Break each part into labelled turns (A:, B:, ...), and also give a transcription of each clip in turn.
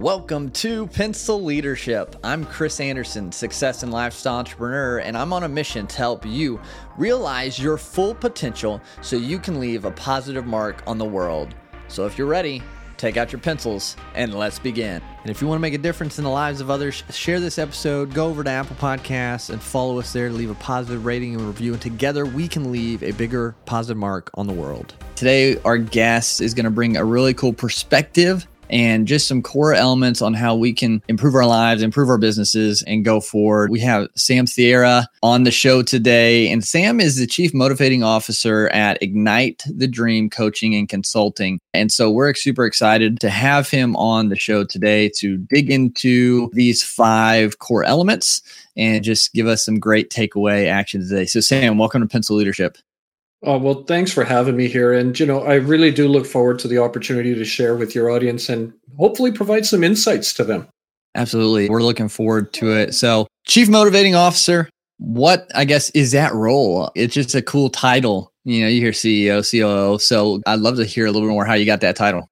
A: Welcome to Pencil Leadership. I'm Chris Anderson, success and lifestyle entrepreneur, and I'm on a mission to help you realize your full potential so you can leave a positive mark on the world. So if you're ready, take out your pencils and let's begin. And if you want to make a difference in the lives of others, share this episode, go over to Apple Podcasts and follow us there to leave a positive rating and review. And together we can leave a bigger positive mark on the world. Today, our guest is going to bring a really cool perspective and just some core elements on how we can improve our lives, improve our businesses, and go forward. We have Sam Thiara on the show today, and Sam is the Chief Motivating Officer at Ignite the Dream Coaching and Consulting. And so we're super excited to have him on the show today to dig into these five core elements and just give us some great takeaway actions today. So, Sam, welcome to Pencil Leadership.
B: Oh, well, thanks for having me here. And, you know, I really do look forward to the opportunity to share with your audience and hopefully provide some insights to them.
A: Absolutely. We're looking forward to it. So, Chief Motivating Officer, what I guess is that role? It's just a cool title. You know, you hear CEO, COO. So, I'd love to hear a little bit more how you got that title.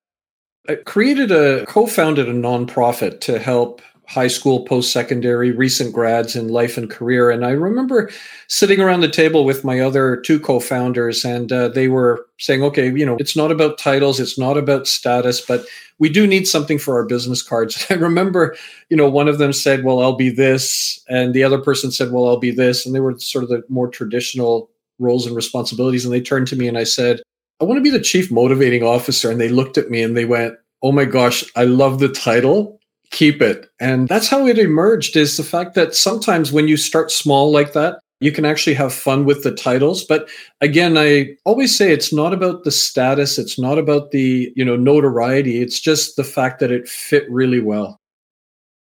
B: I created a co founded a nonprofit to help high school, post secondary, recent grads in life and career. And I remember sitting around the table with my other two co founders, and uh, they were saying, okay, you know, it's not about titles, it's not about status, but we do need something for our business cards. I remember, you know, one of them said, well, I'll be this. And the other person said, well, I'll be this. And they were sort of the more traditional roles and responsibilities. And they turned to me and I said, I want to be the chief motivating officer. And they looked at me and they went, Oh my gosh, I love the title keep it. And that's how it emerged is the fact that sometimes when you start small like that, you can actually have fun with the titles but again i always say it's not about the status it's not about the you know notoriety it's just the fact that it fit really well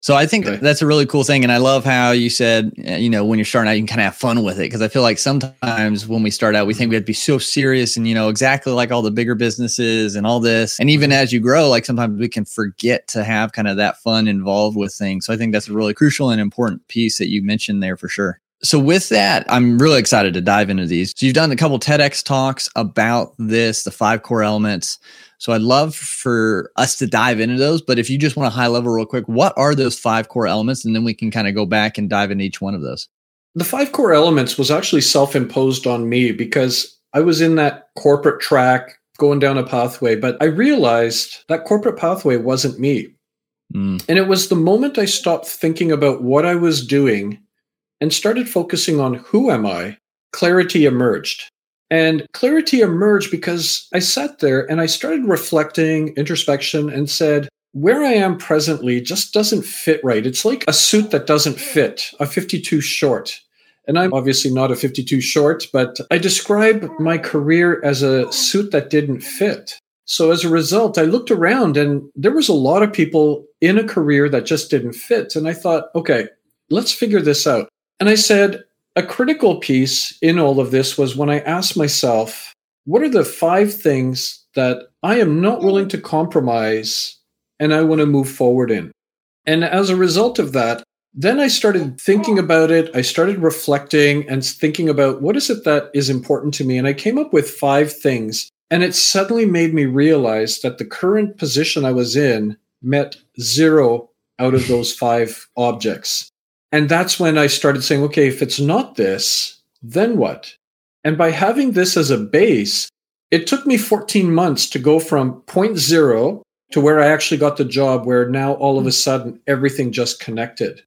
A: so I think okay. that's a really cool thing. And I love how you said, uh, you know, when you're starting out, you can kind of have fun with it. Cause I feel like sometimes when we start out, we think we have to be so serious and, you know, exactly like all the bigger businesses and all this. And even as you grow, like sometimes we can forget to have kind of that fun involved with things. So I think that's a really crucial and important piece that you mentioned there for sure. So with that, I'm really excited to dive into these. So you've done a couple TEDx talks about this, the five core elements. So I'd love for us to dive into those. But if you just want to high level real quick, what are those five core elements? And then we can kind of go back and dive into each one of those.
B: The five core elements was actually self imposed on me because I was in that corporate track going down a pathway, but I realized that corporate pathway wasn't me. Mm. And it was the moment I stopped thinking about what I was doing and started focusing on who am I, clarity emerged. And clarity emerged because I sat there and I started reflecting, introspection, and said, where I am presently just doesn't fit right. It's like a suit that doesn't fit, a 52 short. And I'm obviously not a 52 short, but I describe my career as a suit that didn't fit. So as a result, I looked around and there was a lot of people in a career that just didn't fit. And I thought, okay, let's figure this out. And I said, a critical piece in all of this was when I asked myself, what are the five things that I am not willing to compromise and I want to move forward in? And as a result of that, then I started thinking about it. I started reflecting and thinking about what is it that is important to me. And I came up with five things. And it suddenly made me realize that the current position I was in met zero out of those five objects. And that's when I started saying, okay, if it's not this, then what? And by having this as a base, it took me 14 months to go from point zero to where I actually got the job where now all of a sudden everything just connected.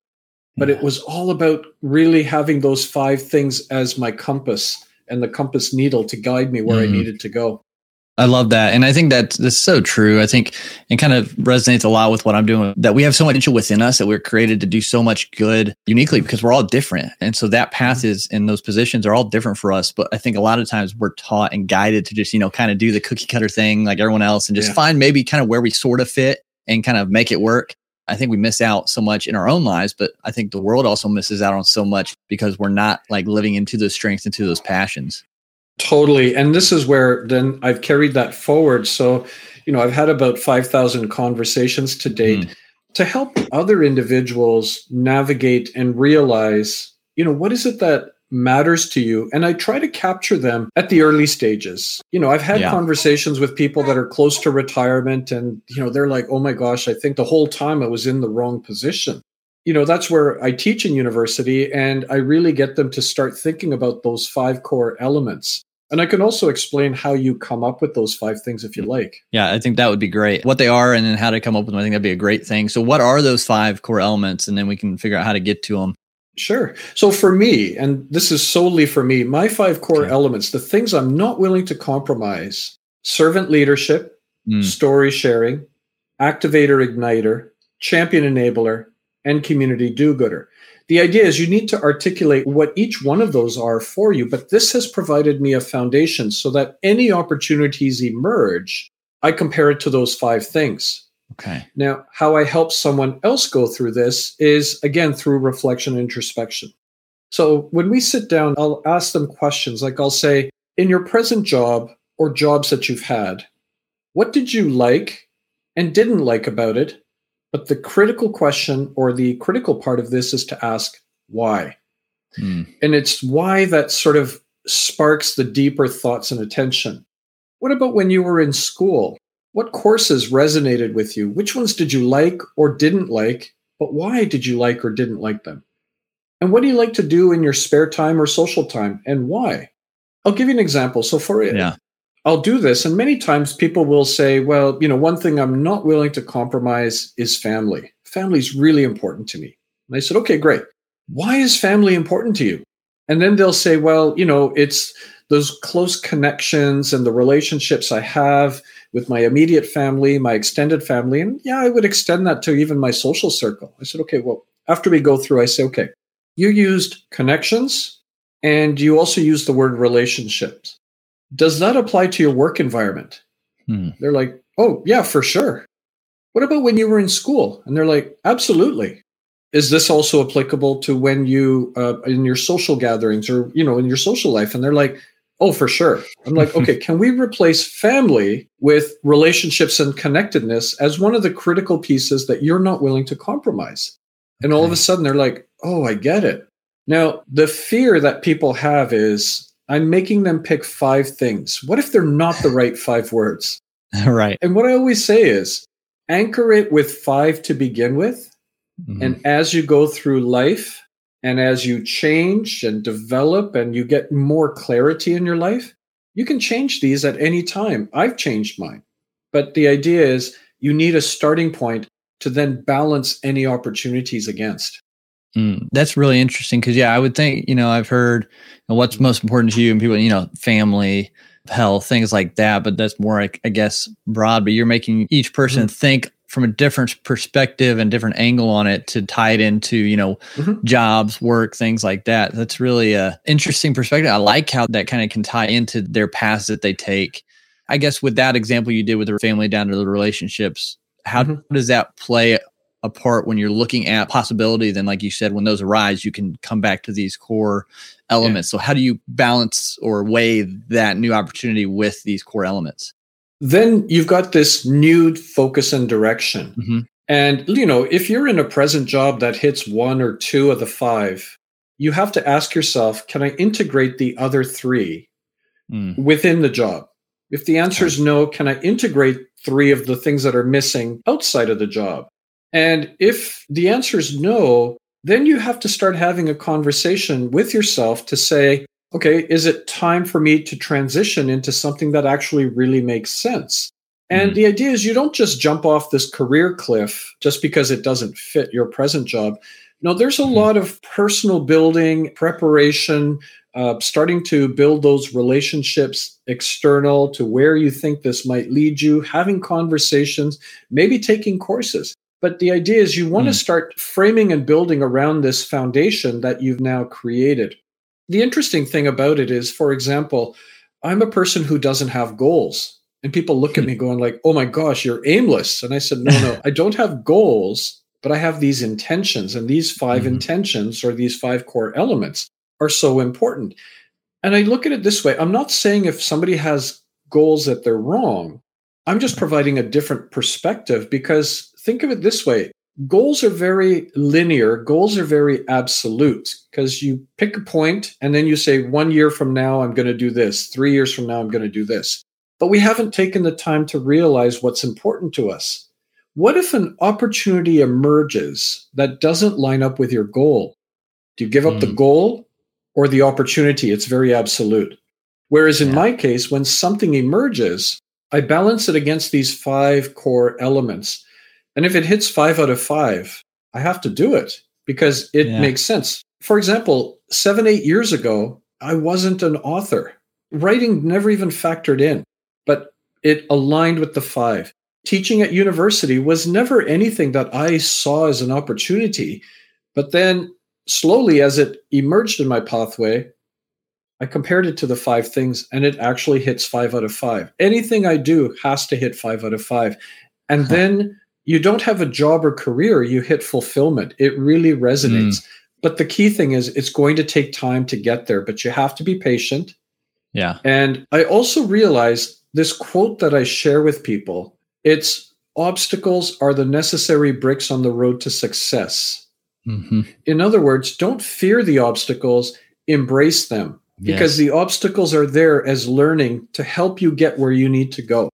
B: But it was all about really having those five things as my compass and the compass needle to guide me where mm. I needed to go.
A: I love that. And I think that that's so true. I think it kind of resonates a lot with what I'm doing that we have so much potential within us that we're created to do so much good uniquely because we're all different. And so that path mm-hmm. is in those positions are all different for us. But I think a lot of times we're taught and guided to just, you know, kind of do the cookie cutter thing like everyone else and just yeah. find maybe kind of where we sort of fit and kind of make it work. I think we miss out so much in our own lives, but I think the world also misses out on so much because we're not like living into those strengths, into those passions.
B: Totally. And this is where then I've carried that forward. So, you know, I've had about 5,000 conversations to date mm. to help other individuals navigate and realize, you know, what is it that matters to you and I try to capture them at the early stages. You know, I've had yeah. conversations with people that are close to retirement and you know, they're like, "Oh my gosh, I think the whole time I was in the wrong position." You know, that's where I teach in university and I really get them to start thinking about those five core elements. And I can also explain how you come up with those five things if you like.
A: Yeah, I think that would be great. What they are and then how to come up with them. I think that'd be a great thing. So, what are those five core elements? And then we can figure out how to get to them.
B: Sure. So, for me, and this is solely for me, my five core okay. elements, the things I'm not willing to compromise servant leadership, mm. story sharing, activator igniter, champion enabler, and community do gooder. The idea is you need to articulate what each one of those are for you, but this has provided me a foundation so that any opportunities emerge, I compare it to those five things.
A: Okay.
B: Now, how I help someone else go through this is again through reflection and introspection. So when we sit down, I'll ask them questions like I'll say, in your present job or jobs that you've had, what did you like and didn't like about it? But the critical question or the critical part of this is to ask why. Mm. And it's why that sort of sparks the deeper thoughts and attention. What about when you were in school? What courses resonated with you? Which ones did you like or didn't like? But why did you like or didn't like them? And what do you like to do in your spare time or social time and why? I'll give you an example. So for yeah. I'll do this. And many times people will say, well, you know, one thing I'm not willing to compromise is family. Family is really important to me. And I said, okay, great. Why is family important to you? And then they'll say, well, you know, it's those close connections and the relationships I have with my immediate family, my extended family. And yeah, I would extend that to even my social circle. I said, okay, well, after we go through, I say, okay, you used connections and you also used the word relationships. Does that apply to your work environment? Hmm. They're like, oh, yeah, for sure. What about when you were in school? And they're like, absolutely. Is this also applicable to when you uh, in your social gatherings or you know in your social life? And they're like, oh, for sure. I'm like, okay, can we replace family with relationships and connectedness as one of the critical pieces that you're not willing to compromise? And all of a sudden, they're like, oh, I get it. Now, the fear that people have is I'm making them pick five things. What if they're not the right five words?
A: right.
B: And what I always say is anchor it with five to begin with. Mm-hmm. And as you go through life and as you change and develop and you get more clarity in your life, you can change these at any time. I've changed mine. But the idea is you need a starting point to then balance any opportunities against.
A: Mm, that's really interesting because, yeah, I would think, you know, I've heard you know, what's most important to you and people, you know, family, health, things like that. But that's more, I, I guess, broad. But you're making each person mm-hmm. think from a different perspective and different angle on it to tie it into, you know, mm-hmm. jobs, work, things like that. That's really a interesting perspective. I like how that kind of can tie into their paths that they take. I guess with that example you did with the family down to the relationships, how mm-hmm. does that play apart when you're looking at possibility then like you said when those arise you can come back to these core elements yeah. so how do you balance or weigh that new opportunity with these core elements
B: then you've got this new focus and direction mm-hmm. and you know if you're in a present job that hits one or two of the five you have to ask yourself can i integrate the other three mm. within the job if the answer is no can i integrate three of the things that are missing outside of the job and if the answer is no, then you have to start having a conversation with yourself to say, okay, is it time for me to transition into something that actually really makes sense? And mm. the idea is you don't just jump off this career cliff just because it doesn't fit your present job. No, there's a mm. lot of personal building, preparation, uh, starting to build those relationships external to where you think this might lead you, having conversations, maybe taking courses. But the idea is you want mm. to start framing and building around this foundation that you've now created. The interesting thing about it is, for example, I'm a person who doesn't have goals. And people look at me going like, "Oh my gosh, you're aimless." And I said, "No, no, I don't have goals, but I have these intentions, and these 5 mm intentions or these five core elements are so important." And I look at it this way, I'm not saying if somebody has goals that they're wrong. I'm just providing a different perspective because think of it this way goals are very linear, goals are very absolute because you pick a point and then you say, one year from now, I'm going to do this, three years from now, I'm going to do this. But we haven't taken the time to realize what's important to us. What if an opportunity emerges that doesn't line up with your goal? Do you give up mm. the hmm. goal or the opportunity? It's very absolute. Whereas in yeah. my case, when something emerges, I balance it against these five core elements. And if it hits five out of five, I have to do it because it yeah. makes sense. For example, seven, eight years ago, I wasn't an author. Writing never even factored in, but it aligned with the five. Teaching at university was never anything that I saw as an opportunity. But then slowly, as it emerged in my pathway, I compared it to the five things and it actually hits five out of five. Anything I do has to hit five out of five. And huh. then you don't have a job or career, you hit fulfillment. It really resonates. Mm. But the key thing is it's going to take time to get there, but you have to be patient.
A: Yeah.
B: And I also realized this quote that I share with people it's obstacles are the necessary bricks on the road to success. Mm-hmm. In other words, don't fear the obstacles, embrace them because yes. the obstacles are there as learning to help you get where you need to go.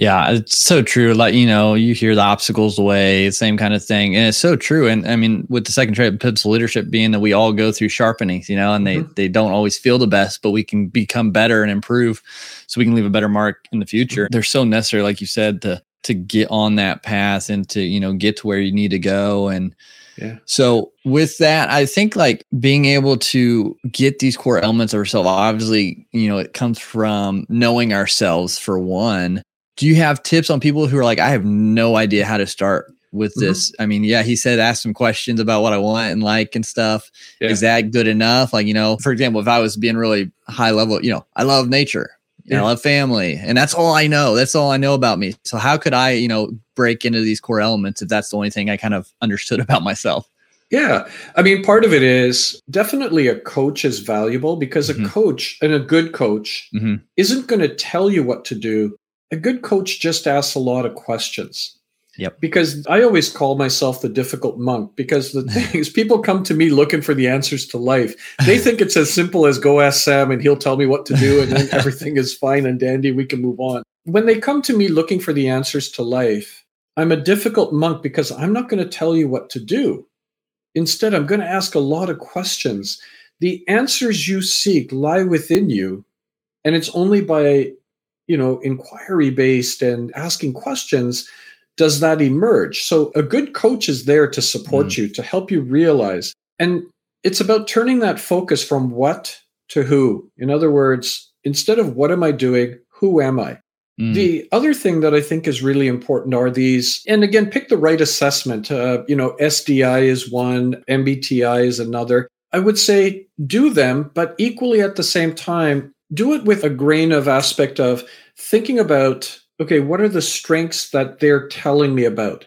A: Yeah, it's so true. Like, you know, you hear the obstacles away, same kind of thing. And it's so true. And I mean, with the second trait pencil leadership being that we all go through sharpenings, you know, and they, mm-hmm. they don't always feel the best, but we can become better and improve so we can leave a better mark in the future. Mm-hmm. They're so necessary, like you said, to to get on that path and to, you know, get to where you need to go. And
B: yeah.
A: So with that, I think like being able to get these core elements of ourselves, obviously, you know, it comes from knowing ourselves for one. Do you have tips on people who are like, I have no idea how to start with mm-hmm. this? I mean, yeah, he said ask some questions about what I want and like and stuff. Yeah. Is that good enough? Like, you know, for example, if I was being really high level, you know, I love nature. Yeah. I love family, and that's all I know. That's all I know about me. So how could I, you know, break into these core elements if that's the only thing I kind of understood about myself?
B: Yeah. I mean, part of it is definitely a coach is valuable because mm-hmm. a coach and a good coach mm-hmm. isn't going to tell you what to do. A good coach just asks a lot of questions.
A: Yep.
B: Because I always call myself the difficult monk because the thing is, people come to me looking for the answers to life. They think it's as simple as go ask Sam and he'll tell me what to do and then everything is fine and dandy. We can move on. When they come to me looking for the answers to life, I'm a difficult monk because I'm not going to tell you what to do. Instead, I'm going to ask a lot of questions. The answers you seek lie within you, and it's only by, you know, inquiry based and asking questions does that emerge. So a good coach is there to support mm. you, to help you realize. And it's about turning that focus from what to who. In other words, instead of what am I doing, who am I? Mm. The other thing that I think is really important are these, and again, pick the right assessment. Uh, you know, SDI is one, MBTI is another. I would say do them, but equally at the same time, do it with a grain of aspect of thinking about okay, what are the strengths that they're telling me about?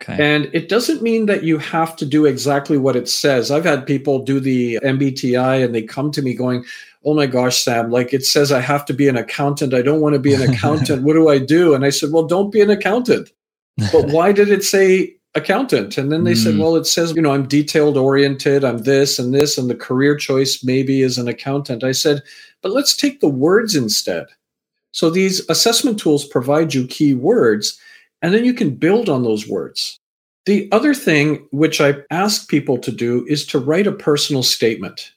B: Okay. And it doesn't mean that you have to do exactly what it says. I've had people do the MBTI and they come to me going, Oh my gosh, Sam, like it says I have to be an accountant. I don't want to be an accountant. what do I do? And I said, Well, don't be an accountant. But why did it say accountant? And then they mm. said, Well, it says, you know, I'm detailed oriented, I'm this and this, and the career choice maybe is an accountant. I said, But let's take the words instead. So these assessment tools provide you key words and then you can build on those words. The other thing which I ask people to do is to write a personal statement.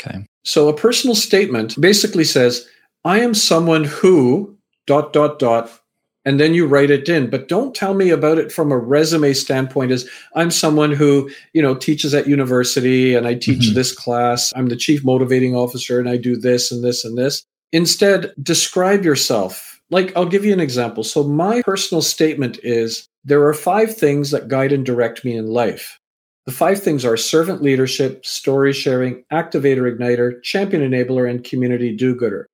A: Okay.
B: So a personal statement basically says, I am someone who dot dot dot and then you write it in but don't tell me about it from a resume standpoint as i'm someone who you know teaches at university and i teach mm-hmm. this class i'm the chief motivating officer and i do this and this and this instead describe yourself like, I'll give you an example. So, my personal statement is there are five things that guide and direct me in life. The five things are servant leadership, story sharing, activator igniter, champion enabler, and community do gooder.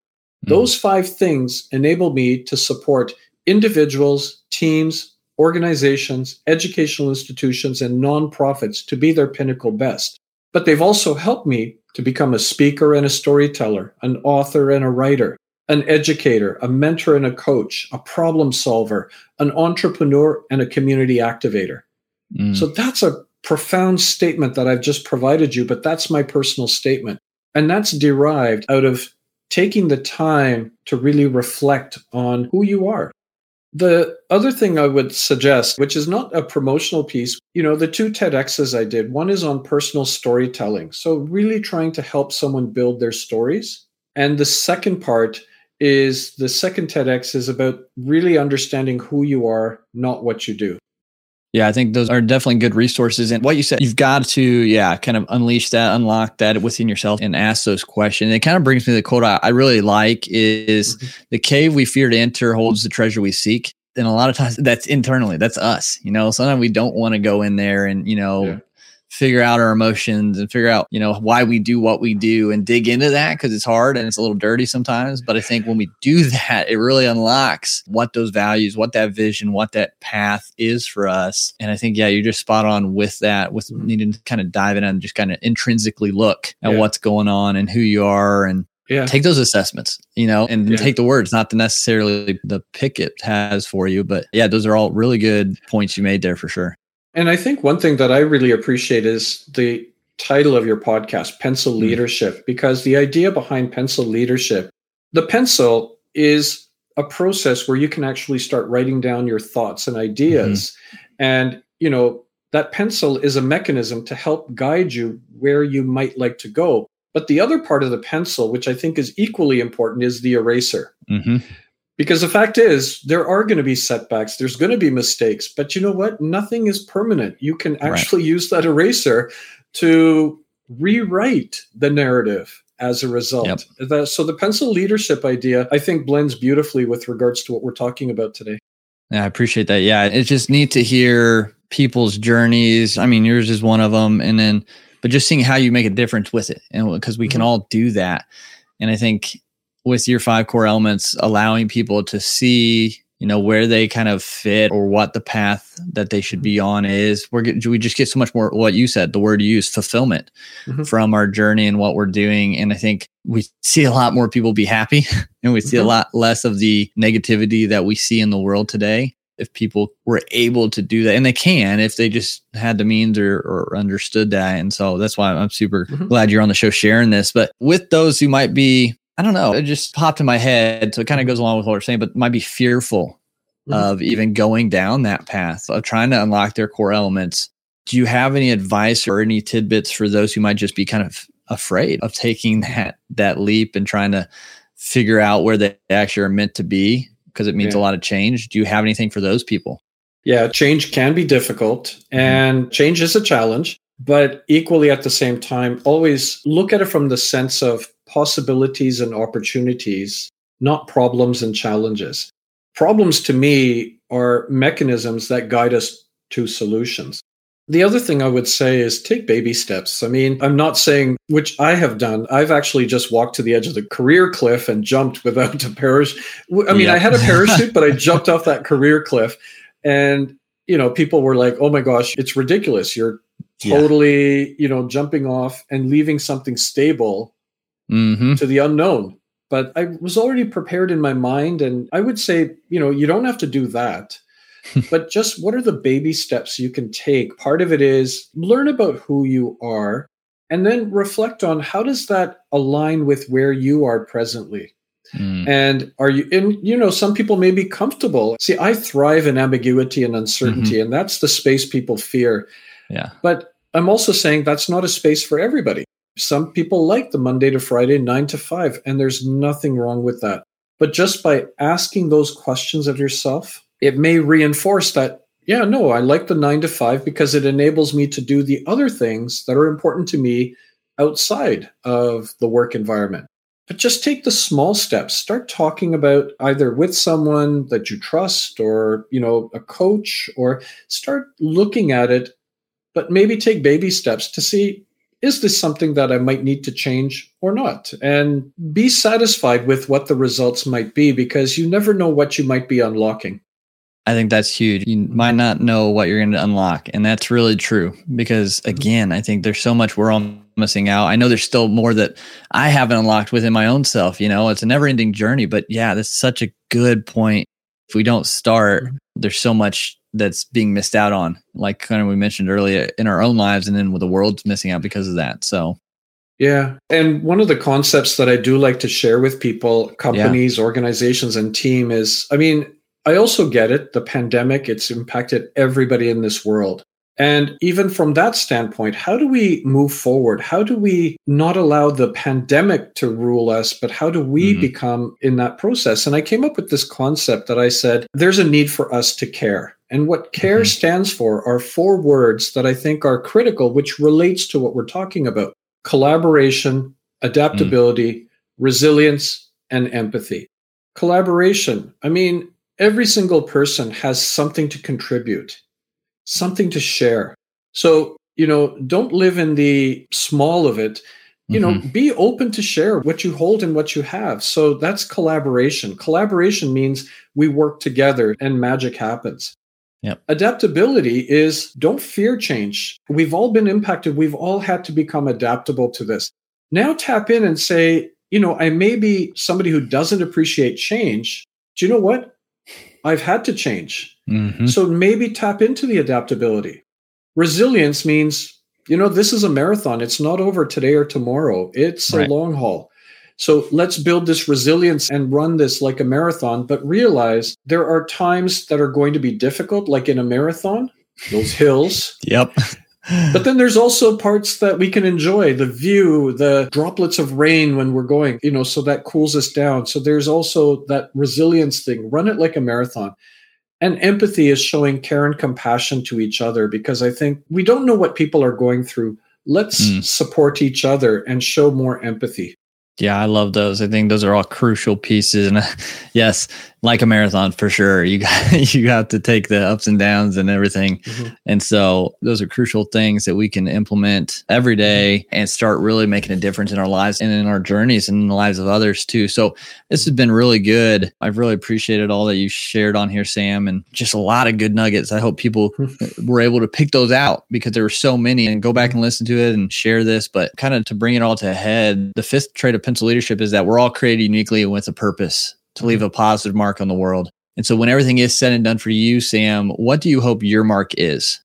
B: Mm. Those five things enable me to support individuals, teams, organizations, educational institutions, and nonprofits to be their pinnacle best. But they've also helped me to become a speaker and a storyteller, an author and a writer, an educator, a mentor and a coach, a problem solver, an entrepreneur, and a community activator. Mm. So that's a profound statement that I've just provided you, but that's my personal statement. And that's derived out of taking the time to really reflect on who you are. The other thing I would suggest, which is not a promotional piece, you know, the two TEDx's I did, one is on personal storytelling. So, really trying to help someone build their stories. And the second part is the second TEDx is about really understanding who you are, not what you do.
A: Yeah, I think those are definitely good resources. And what you said, you've got to, yeah, kind of unleash that, unlock that within yourself and ask those questions. It kind of brings me to the quote I, I really like is mm-hmm. the cave we fear to enter holds the treasure we seek. And a lot of times that's internally, that's us, you know, sometimes we don't want to go in there and, you know, yeah figure out our emotions and figure out, you know, why we do what we do and dig into that because it's hard and it's a little dirty sometimes. But I think when we do that, it really unlocks what those values, what that vision, what that path is for us. And I think, yeah, you're just spot on with that, with mm-hmm. needing to kind of dive in and just kind of intrinsically look at yeah. what's going on and who you are and yeah. take those assessments, you know, and yeah. take the words, not the necessarily the pick it has for you. But yeah, those are all really good points you made there for sure.
B: And I think one thing that I really appreciate is the title of your podcast, Pencil mm. Leadership, because the idea behind Pencil Leadership, the pencil is a process where you can actually start writing down your thoughts and ideas. Mm-hmm. And, you know, that pencil is a mechanism to help guide you where you might like to go. But the other part of the pencil, which I think is equally important, is the eraser. Mm-hmm. Because the fact is, there are going to be setbacks, there's going to be mistakes, but you know what? Nothing is permanent. You can actually right. use that eraser to rewrite the narrative as a result. Yep. so the pencil leadership idea, I think, blends beautifully with regards to what we're talking about today.
A: Yeah, I appreciate that. Yeah, it's just neat to hear people's journeys. I mean, yours is one of them, and then, but just seeing how you make a difference with it, and because we can mm-hmm. all do that. And I think with your five core elements, allowing people to see, you know, where they kind of fit or what the path that they should be on is. We're we just get so much more what you said, the word you use, fulfillment mm-hmm. from our journey and what we're doing. And I think we see a lot more people be happy and we see mm-hmm. a lot less of the negativity that we see in the world today if people were able to do that and they can if they just had the means or, or understood that and so that's why i'm super mm-hmm. glad you're on the show sharing this but with those who might be I don't know. It just popped in my head. So it kind of goes along with what we're saying, but might be fearful mm-hmm. of even going down that path of trying to unlock their core elements. Do you have any advice or any tidbits for those who might just be kind of afraid of taking that that leap and trying to figure out where they actually are meant to be because it means yeah. a lot of change? Do you have anything for those people?
B: Yeah, change can be difficult mm-hmm. and change is a challenge, but equally at the same time, always look at it from the sense of possibilities and opportunities, not problems and challenges. Problems to me are mechanisms that guide us to solutions. The other thing I would say is take baby steps. I mean, I'm not saying, which I have done, I've actually just walked to the edge of the career cliff and jumped without a parachute. I mean, yeah. I had a parachute, but I jumped off that career cliff. And, you know, people were like, oh my gosh, it's ridiculous. You're totally, yeah. you know, jumping off and leaving something stable mm-hmm. to the unknown. But I was already prepared in my mind. And I would say, you know, you don't have to do that. but just what are the baby steps you can take? Part of it is learn about who you are and then reflect on how does that align with where you are presently? Mm. And are you in, you know, some people may be comfortable. See, I thrive in ambiguity and uncertainty, mm-hmm. and that's the space people fear.
A: Yeah.
B: But I'm also saying that's not a space for everybody. Some people like the Monday to Friday, nine to five, and there's nothing wrong with that. But just by asking those questions of yourself, it may reinforce that, yeah, no, I like the nine to five because it enables me to do the other things that are important to me outside of the work environment. But just take the small steps. Start talking about either with someone that you trust or, you know, a coach or start looking at it, but maybe take baby steps to see is this something that I might need to change or not? And be satisfied with what the results might be because you never know what you might be unlocking.
A: I think that's huge. You might not know what you're going to unlock. And that's really true because, mm-hmm. again, I think there's so much we're all missing out. I know there's still more that I haven't unlocked within my own self. You know, it's a never ending journey. But yeah, that's such a good point if we don't start, mm-hmm. there's so much that's being missed out on, like kind of we mentioned earlier in our own lives, and then with the world's missing out because of that. So,
B: yeah. And one of the concepts that I do like to share with people, companies, yeah. organizations, and team is I mean, I also get it. The pandemic, it's impacted everybody in this world. And even from that standpoint, how do we move forward? How do we not allow the pandemic to rule us, but how do we mm-hmm. become in that process? And I came up with this concept that I said there's a need for us to care. And what care mm-hmm. stands for are four words that I think are critical, which relates to what we're talking about collaboration, adaptability, mm. resilience, and empathy. Collaboration. I mean, every single person has something to contribute something to share. So, you know, don't live in the small of it. You mm-hmm. know, be open to share what you hold and what you have. So that's collaboration. Collaboration means we work together and magic happens.
A: Yep.
B: Adaptability is don't fear change. We've all been impacted. We've all had to become adaptable to this. Now tap in and say, you know, I may be somebody who doesn't appreciate change. Do you know what? I've had to change. Mm-hmm. So maybe tap into the adaptability. Resilience means, you know, this is a marathon. It's not over today or tomorrow, it's right. a long haul. So let's build this resilience and run this like a marathon, but realize there are times that are going to be difficult, like in a marathon, those hills.
A: yep.
B: but then there's also parts that we can enjoy the view, the droplets of rain when we're going, you know, so that cools us down. So there's also that resilience thing. Run it like a marathon. And empathy is showing care and compassion to each other because I think we don't know what people are going through. Let's mm. support each other and show more empathy.
A: Yeah, I love those. I think those are all crucial pieces. And yes, like a marathon for sure, you got you have to take the ups and downs and everything. Mm-hmm. And so those are crucial things that we can implement every day and start really making a difference in our lives and in our journeys and in the lives of others too. So this has been really good. I've really appreciated all that you shared on here, Sam, and just a lot of good nuggets. I hope people were able to pick those out because there were so many and go back and listen to it and share this. But kind of to bring it all to a head, the fifth trait of pencil leadership is that we're all created uniquely and with a purpose to leave a positive mark on the world. And so when everything is said and done for you, Sam, what do you hope your mark is?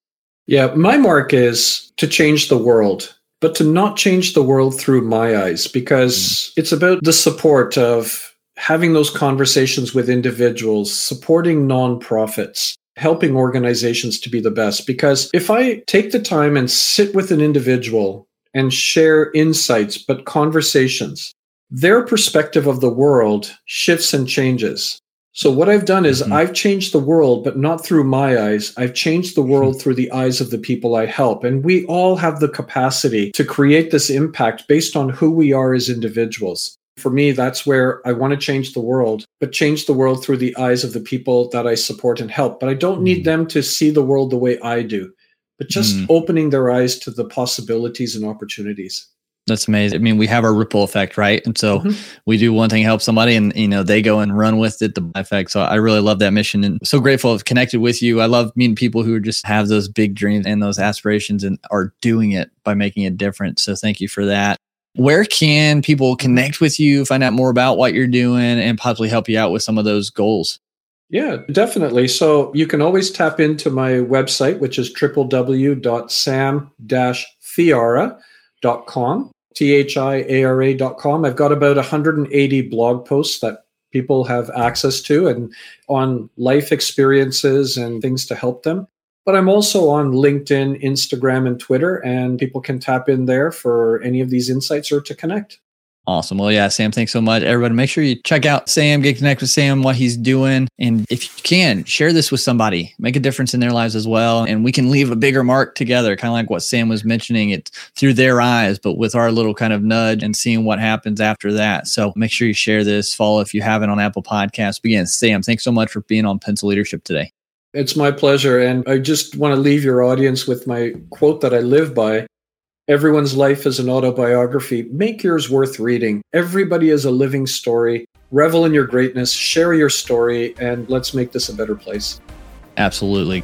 B: Yeah, my mark is to change the world, but to not change the world through my eyes because mm. it's about the support of having those conversations with individuals, supporting nonprofits, helping organizations to be the best. Because if I take the time and sit with an individual and share insights, but conversations, their perspective of the world shifts and changes. So what I've done is mm-hmm. I've changed the world, but not through my eyes. I've changed the world mm-hmm. through the eyes of the people I help. And we all have the capacity to create this impact based on who we are as individuals. For me, that's where I want to change the world, but change the world through the eyes of the people that I support and help. But I don't need mm-hmm. them to see the world the way I do, but just mm. opening their eyes to the possibilities and opportunities.
A: That's amazing. I mean, we have our ripple effect, right? And so mm-hmm. we do one thing, help somebody, and you know they go and run with it. The effect. So I really love that mission, and so grateful to connected with you. I love meeting people who just have those big dreams and those aspirations, and are doing it by making a difference. So thank you for that. Where can people connect with you, find out more about what you're doing, and possibly help you out with some of those goals?
B: Yeah, definitely. So you can always tap into my website, which is www.sam-thiara.com. T-H-I-A-R-A.com. I've got about 180 blog posts that people have access to and on life experiences and things to help them. But I'm also on LinkedIn, Instagram, and Twitter, and people can tap in there for any of these insights or to connect.
A: Awesome. Well, yeah, Sam, thanks so much. Everybody, make sure you check out Sam, get connected with Sam, what he's doing. And if you can, share this with somebody, make a difference in their lives as well. And we can leave a bigger mark together, kind of like what Sam was mentioning it through their eyes, but with our little kind of nudge and seeing what happens after that. So make sure you share this, follow if you haven't on Apple Podcasts. But again, Sam, thanks so much for being on Pencil Leadership today.
B: It's my pleasure. And I just want to leave your audience with my quote that I live by Everyone's life is an autobiography. Make yours worth reading. Everybody is a living story. Revel in your greatness, share your story, and let's make this a better place.
A: Absolutely.